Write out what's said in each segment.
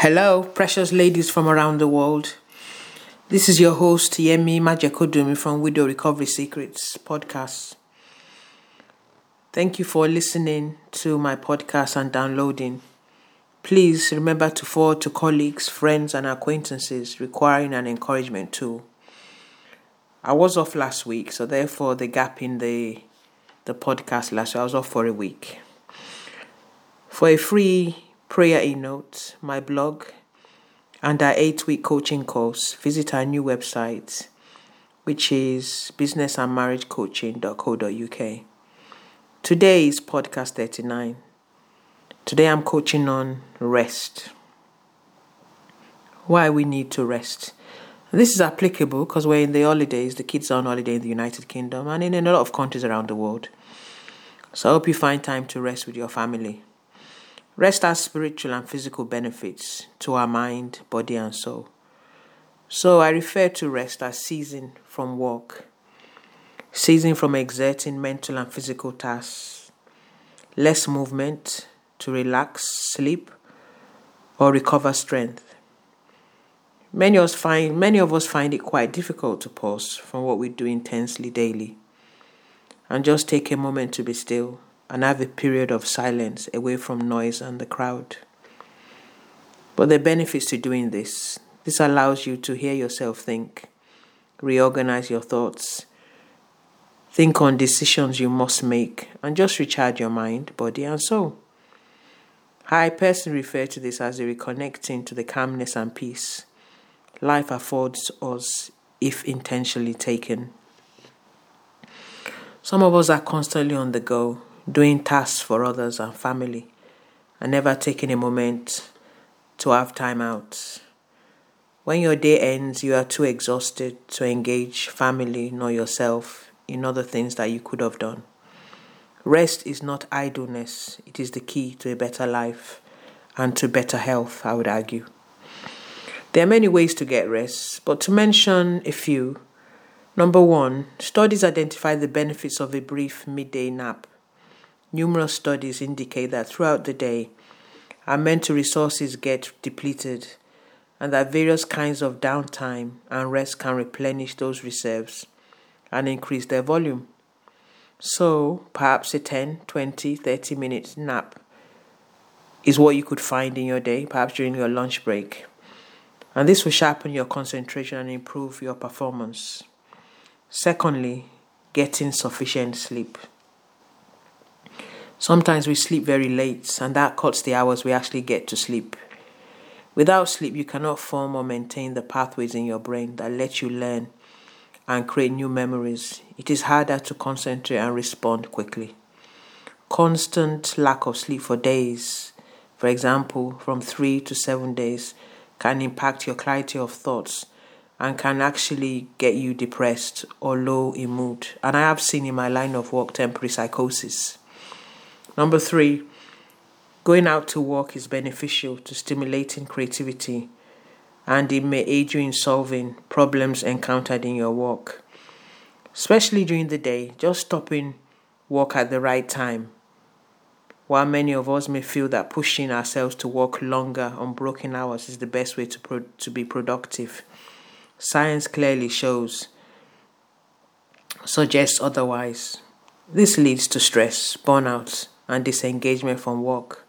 Hello, precious ladies from around the world. This is your host, Yemi Majekodunmi from Widow Recovery Secrets podcast. Thank you for listening to my podcast and downloading. Please remember to forward to colleagues, friends, and acquaintances requiring an encouragement too. I was off last week, so therefore the gap in the the podcast last week, I was off for a week. For a free prayer e note, my blog, and our eight week coaching course, visit our new website, which is businessandmarriagecoaching.co.uk. Today is podcast 39. Today I'm coaching on rest. Why we need to rest. This is applicable because we're in the holidays, the kids are on holiday in the United Kingdom and in a lot of countries around the world. So I hope you find time to rest with your family. Rest has spiritual and physical benefits to our mind, body, and soul. So I refer to rest as ceasing from work, ceasing from exerting mental and physical tasks, less movement to relax, sleep, or recover strength. Many of us find many of us find it quite difficult to pause from what we do intensely daily and just take a moment to be still and have a period of silence away from noise and the crowd. But the benefits to doing this this allows you to hear yourself think, reorganize your thoughts, think on decisions you must make, and just recharge your mind, body, and soul. I personally refer to this as a reconnecting to the calmness and peace life affords us if intentionally taken. Some of us are constantly on the go, doing tasks for others and family, and never taking a moment to have time out. When your day ends, you are too exhausted to engage family nor yourself in other things that you could have done. Rest is not idleness, it is the key to a better life and to better health, I would argue. There are many ways to get rest, but to mention a few. Number one, studies identify the benefits of a brief midday nap. Numerous studies indicate that throughout the day, our mental resources get depleted and that various kinds of downtime and rest can replenish those reserves and increase their volume. So, perhaps a 10, 20, 30 minute nap is what you could find in your day, perhaps during your lunch break. And this will sharpen your concentration and improve your performance. Secondly, getting sufficient sleep. Sometimes we sleep very late, and that cuts the hours we actually get to sleep. Without sleep, you cannot form or maintain the pathways in your brain that let you learn and create new memories. It is harder to concentrate and respond quickly. Constant lack of sleep for days, for example, from three to seven days, can impact your clarity of thoughts and can actually get you depressed or low in mood. And I have seen in my line of work temporary psychosis. Number three, going out to work is beneficial to stimulating creativity and it may aid you in solving problems encountered in your work. Especially during the day, just stopping work at the right time. While many of us may feel that pushing ourselves to work longer on broken hours is the best way to, pro- to be productive, science clearly shows, suggests otherwise. This leads to stress, burnout, and disengagement from work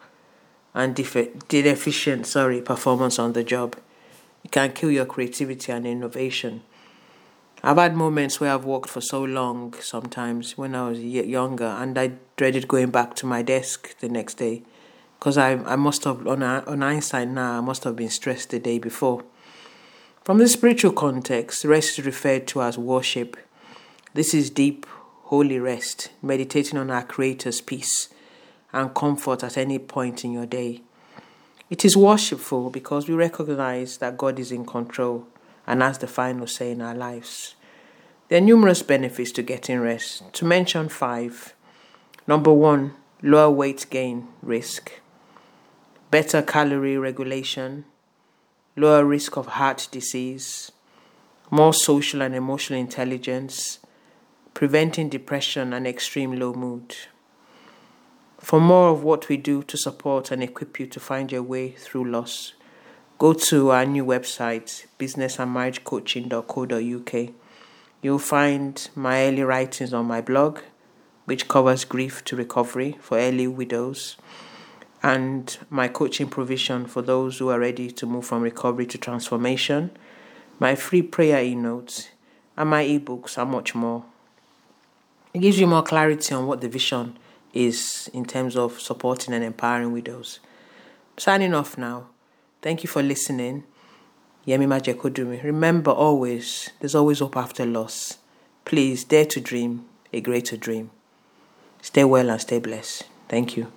and deficient sorry performance on the job. It can kill your creativity and innovation. I've had moments where I've worked for so long sometimes when I was younger and I dreaded going back to my desk the next day because I, I must have, on, on hindsight now, I must have been stressed the day before. From the spiritual context, rest is referred to as worship. This is deep, holy rest, meditating on our Creator's peace and comfort at any point in your day. It is worshipful because we recognize that God is in control and has the final say in our lives. There are numerous benefits to getting rest. To mention five number one, lower weight gain risk, better calorie regulation, lower risk of heart disease, more social and emotional intelligence, preventing depression and extreme low mood. For more of what we do to support and equip you to find your way through loss, go to our new website, businessandmarriagecoaching.co.uk. You'll find my early writings on my blog, which covers grief to recovery for early widows, and my coaching provision for those who are ready to move from recovery to transformation, my free prayer e notes, and my ebooks, and much more. It gives you more clarity on what the vision is in terms of supporting and empowering widows. Signing off now. Thank you for listening. Yemi Majekodunmi. Remember always, there's always hope after loss. Please dare to dream a greater dream. Stay well and stay blessed. Thank you.